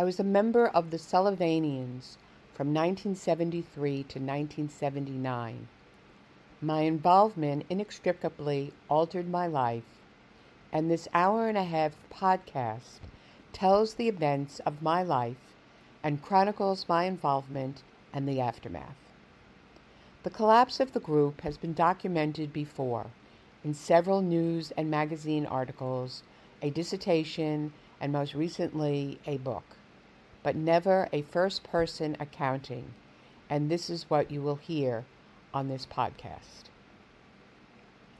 I was a member of the Sullivanians from 1973 to 1979. My involvement inextricably altered my life, and this hour and a half podcast tells the events of my life and chronicles my involvement and the aftermath. The collapse of the group has been documented before in several news and magazine articles, a dissertation, and most recently a book, but never a first person accounting, and this is what you will hear on this podcast.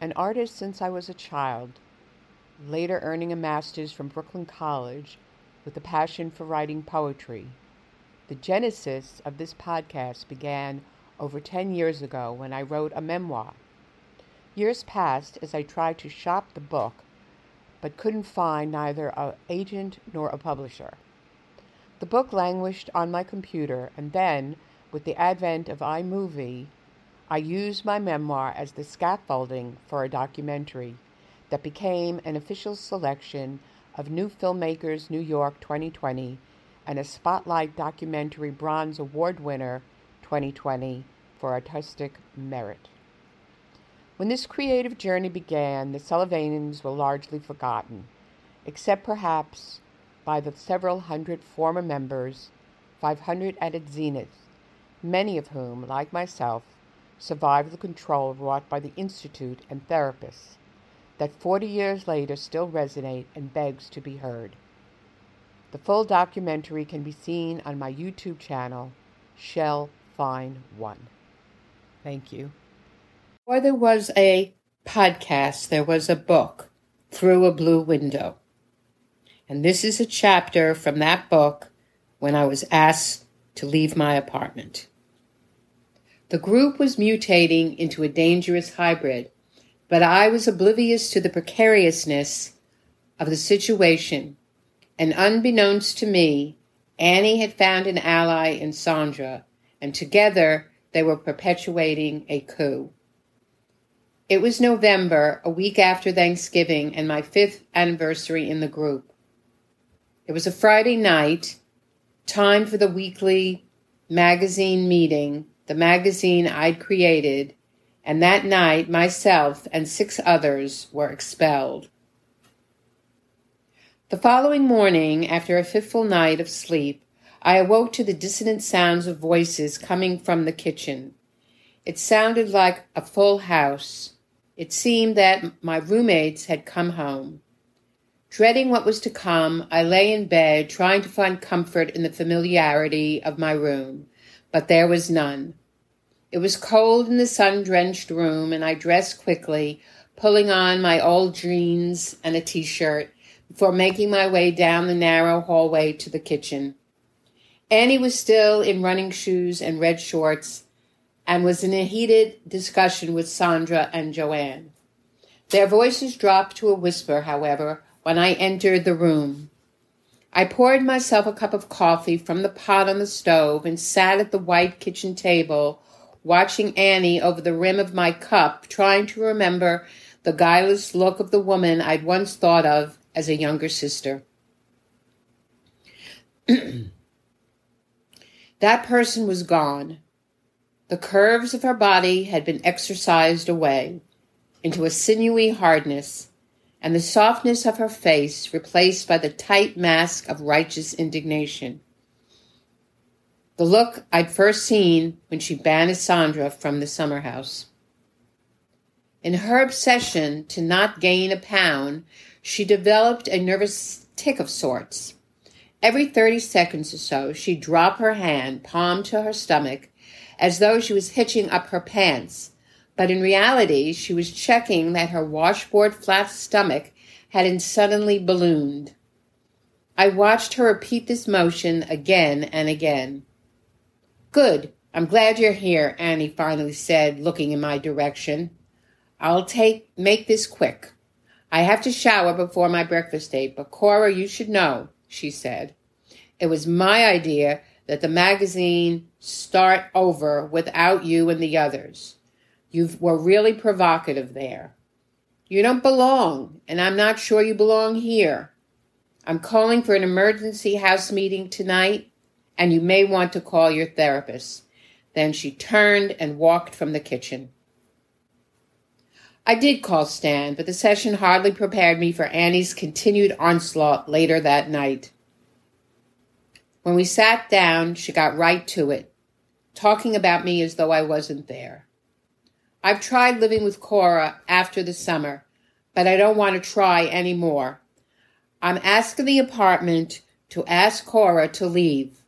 An artist since I was a child, later earning a master's from Brooklyn College with a passion for writing poetry. The genesis of this podcast began over 10 years ago when I wrote a memoir. Years passed as I tried to shop the book, but couldn't find neither an agent nor a publisher. The book languished on my computer, and then, with the advent of iMovie, I used my memoir as the scaffolding for a documentary that became an official selection of New Filmmakers New York 2020 and a Spotlight Documentary Bronze Award winner 2020 for artistic merit. When this creative journey began, the Sullivanians were largely forgotten, except perhaps by the several hundred former members, 500 at its zenith, many of whom, like myself, survived the control wrought by the Institute and therapists that 40 years later still resonate and begs to be heard. The full documentary can be seen on my YouTube channel, Shell Fine One. Thank you. Before there was a podcast, there was a book, Through a Blue Window. And this is a chapter from that book when I was asked to leave my apartment. The group was mutating into a dangerous hybrid, but I was oblivious to the precariousness of the situation, and unbeknownst to me, Annie had found an ally in Sandra, and together they were perpetuating a coup. It was November, a week after Thanksgiving, and my fifth anniversary in the group. It was a Friday night, time for the weekly magazine meeting the magazine I'd created, and that night myself and six others were expelled. The following morning, after a fitful night of sleep, I awoke to the dissonant sounds of voices coming from the kitchen. It sounded like a full house. It seemed that my roommates had come home. Dreading what was to come, I lay in bed trying to find comfort in the familiarity of my room, but there was none. It was cold in the sun drenched room, and I dressed quickly, pulling on my old jeans and a t shirt before making my way down the narrow hallway to the kitchen. Annie was still in running shoes and red shorts and was in a heated discussion with Sandra and Joanne. Their voices dropped to a whisper, however, when I entered the room. I poured myself a cup of coffee from the pot on the stove and sat at the white kitchen table watching Annie over the rim of my cup, trying to remember the guileless look of the woman I'd once thought of as a younger sister. that person was gone. The curves of her body had been exercised away into a sinewy hardness, and the softness of her face replaced by the tight mask of righteous indignation the look I'd first seen when she banished Sandra from the summer house. In her obsession to not gain a pound, she developed a nervous tic of sorts. Every 30 seconds or so, she'd drop her hand, palm to her stomach, as though she was hitching up her pants. But in reality, she was checking that her washboard flat stomach hadn't suddenly ballooned. I watched her repeat this motion again and again. Good. I'm glad you're here, Annie finally said, looking in my direction. I'll take make this quick. I have to shower before my breakfast date, but Cora, you should know, she said. It was my idea that the magazine start over without you and the others. You were really provocative there. You don't belong, and I'm not sure you belong here. I'm calling for an emergency house meeting tonight, and you may want to call your therapist. Then she turned and walked from the kitchen. I did call Stan, but the session hardly prepared me for Annie's continued onslaught later that night. When we sat down, she got right to it, talking about me as though I wasn't there. I've tried living with Cora after the summer, but I don't want to try any more. I'm asking the apartment to ask Cora to leave.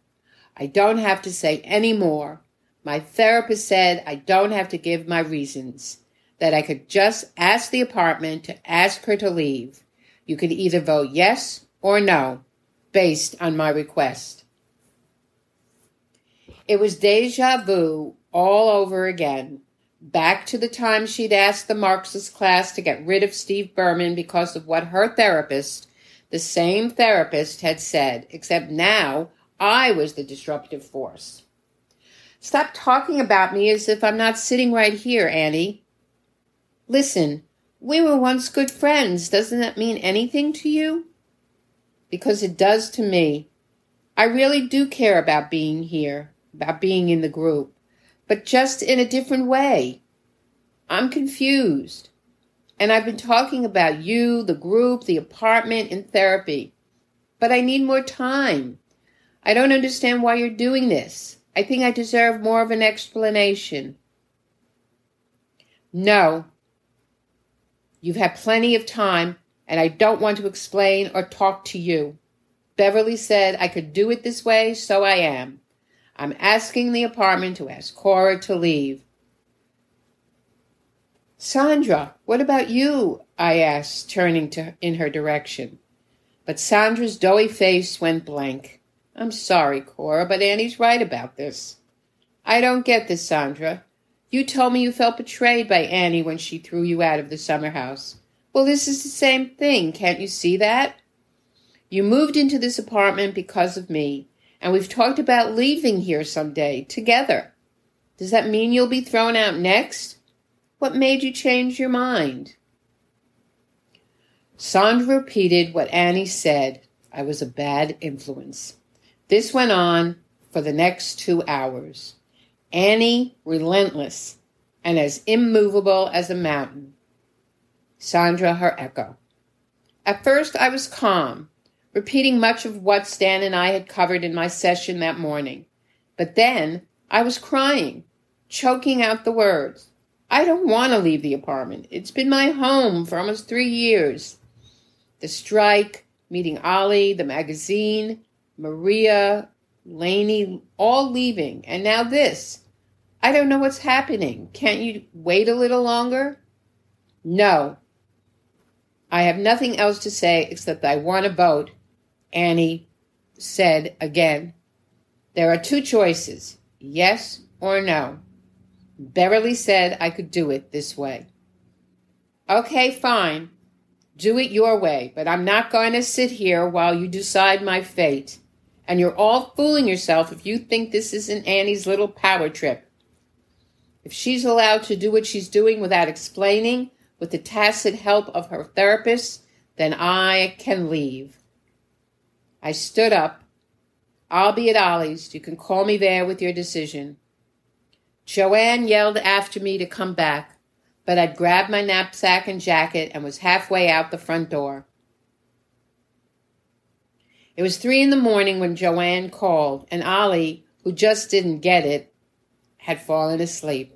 I don't have to say any more. My therapist said I don't have to give my reasons, that I could just ask the apartment to ask her to leave. You could either vote yes or no, based on my request. It was deja vu all over again. Back to the time she'd asked the Marxist class to get rid of Steve Berman because of what her therapist, the same therapist, had said, except now I was the disruptive force. Stop talking about me as if I'm not sitting right here, Annie. Listen, we were once good friends. Doesn't that mean anything to you? Because it does to me. I really do care about being here, about being in the group, but just in a different way. I'm confused. And I've been talking about you, the group, the apartment, and therapy. But I need more time. I don't understand why you're doing this. I think I deserve more of an explanation. No. You've had plenty of time, and I don't want to explain or talk to you. Beverly said I could do it this way, so I am. I'm asking the apartment to ask Cora to leave. Sandra, what about you? I asked, turning to in her direction. But Sandra's doughy face went blank. I'm sorry, Cora, but Annie's right about this. I don't get this, Sandra. You told me you felt betrayed by Annie when she threw you out of the summer house. Well, this is the same thing. Can't you see that? You moved into this apartment because of me, and we've talked about leaving here some day together. Does that mean you'll be thrown out next? What made you change your mind? Sandra repeated what Annie said. I was a bad influence. This went on for the next two hours. Annie, relentless and as immovable as a mountain. Sandra, her echo. At first, I was calm, repeating much of what Stan and I had covered in my session that morning. But then I was crying, choking out the words. I don't want to leave the apartment. It's been my home for almost three years. The strike, meeting Ollie, the magazine, Maria, Lainey, all leaving, and now this. I don't know what's happening. Can't you wait a little longer? No. I have nothing else to say except I want to vote, Annie said again. There are two choices yes or no. Beverly said I could do it this way. Okay, fine. Do it your way, but I'm not going to sit here while you decide my fate. And you're all fooling yourself if you think this isn't Annie's little power trip. If she's allowed to do what she's doing without explaining, with the tacit help of her therapist, then I can leave. I stood up. I'll be at Ollie's. You can call me there with your decision. Joanne yelled after me to come back, but I'd grabbed my knapsack and jacket and was halfway out the front door. It was three in the morning when Joanne called, and Ollie, who just didn't get it, had fallen asleep.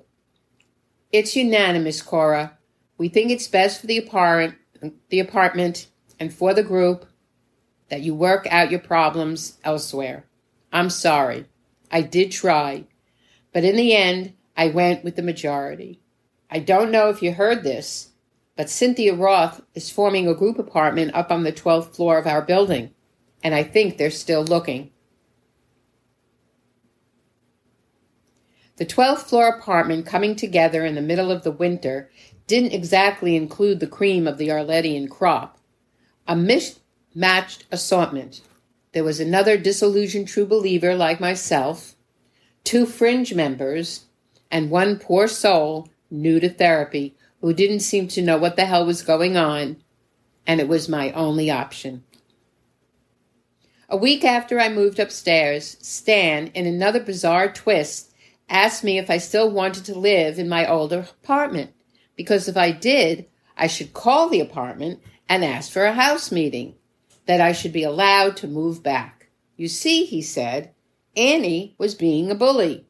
It's unanimous, Cora. We think it's best for the apartment, the apartment and for the group that you work out your problems elsewhere. I'm sorry. I did try, but in the end, I went with the majority. I don't know if you heard this, but Cynthia Roth is forming a group apartment up on the 12th floor of our building and I think they're still looking. The 12th floor apartment coming together in the middle of the winter didn't exactly include the cream of the Arletian crop. A mismatched assortment. There was another disillusioned true believer like myself, two fringe members, and one poor soul new to therapy who didn't seem to know what the hell was going on, and it was my only option. A week after I moved upstairs, Stan, in another bizarre twist, asked me if I still wanted to live in my older apartment, because if I did, I should call the apartment and ask for a house meeting, that I should be allowed to move back. You see, he said, Annie was being a bully.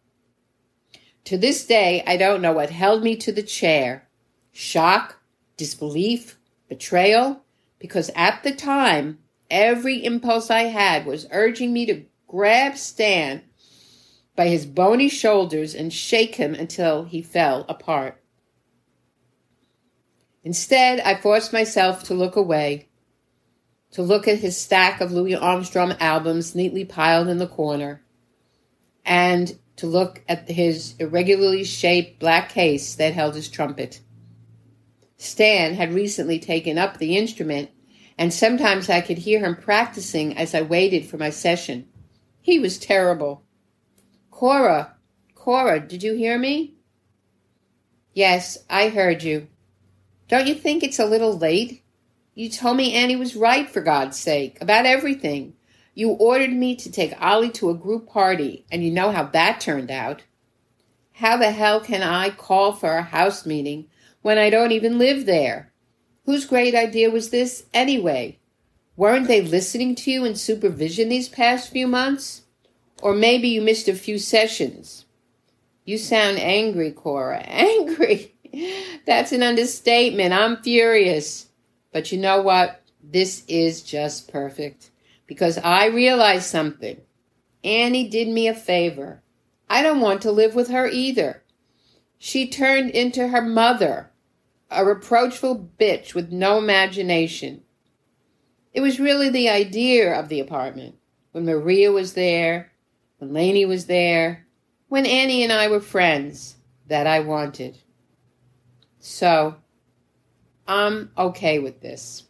To this day, I don't know what held me to the chair shock, disbelief, betrayal, because at the time, every impulse I had was urging me to grab Stan by his bony shoulders and shake him until he fell apart. Instead, I forced myself to look away, to look at his stack of Louis Armstrong albums neatly piled in the corner, and to look at his irregularly shaped black case that held his trumpet. Stan had recently taken up the instrument, and sometimes I could hear him practicing as I waited for my session. He was terrible. Cora, Cora, did you hear me? Yes, I heard you. Don't you think it's a little late? You told me Annie was right, for God's sake, about everything. You ordered me to take Ollie to a group party, and you know how that turned out. How the hell can I call for a house meeting when I don't even live there? Whose great idea was this, anyway? Weren't they listening to you in supervision these past few months? Or maybe you missed a few sessions. You sound angry, Cora. Angry? That's an understatement. I'm furious. But you know what? This is just perfect. Because I realized something. Annie did me a favor. I don't want to live with her either. She turned into her mother, a reproachful bitch with no imagination. It was really the idea of the apartment. When Maria was there, when Laney was there, when Annie and I were friends, that I wanted. So, I'm okay with this.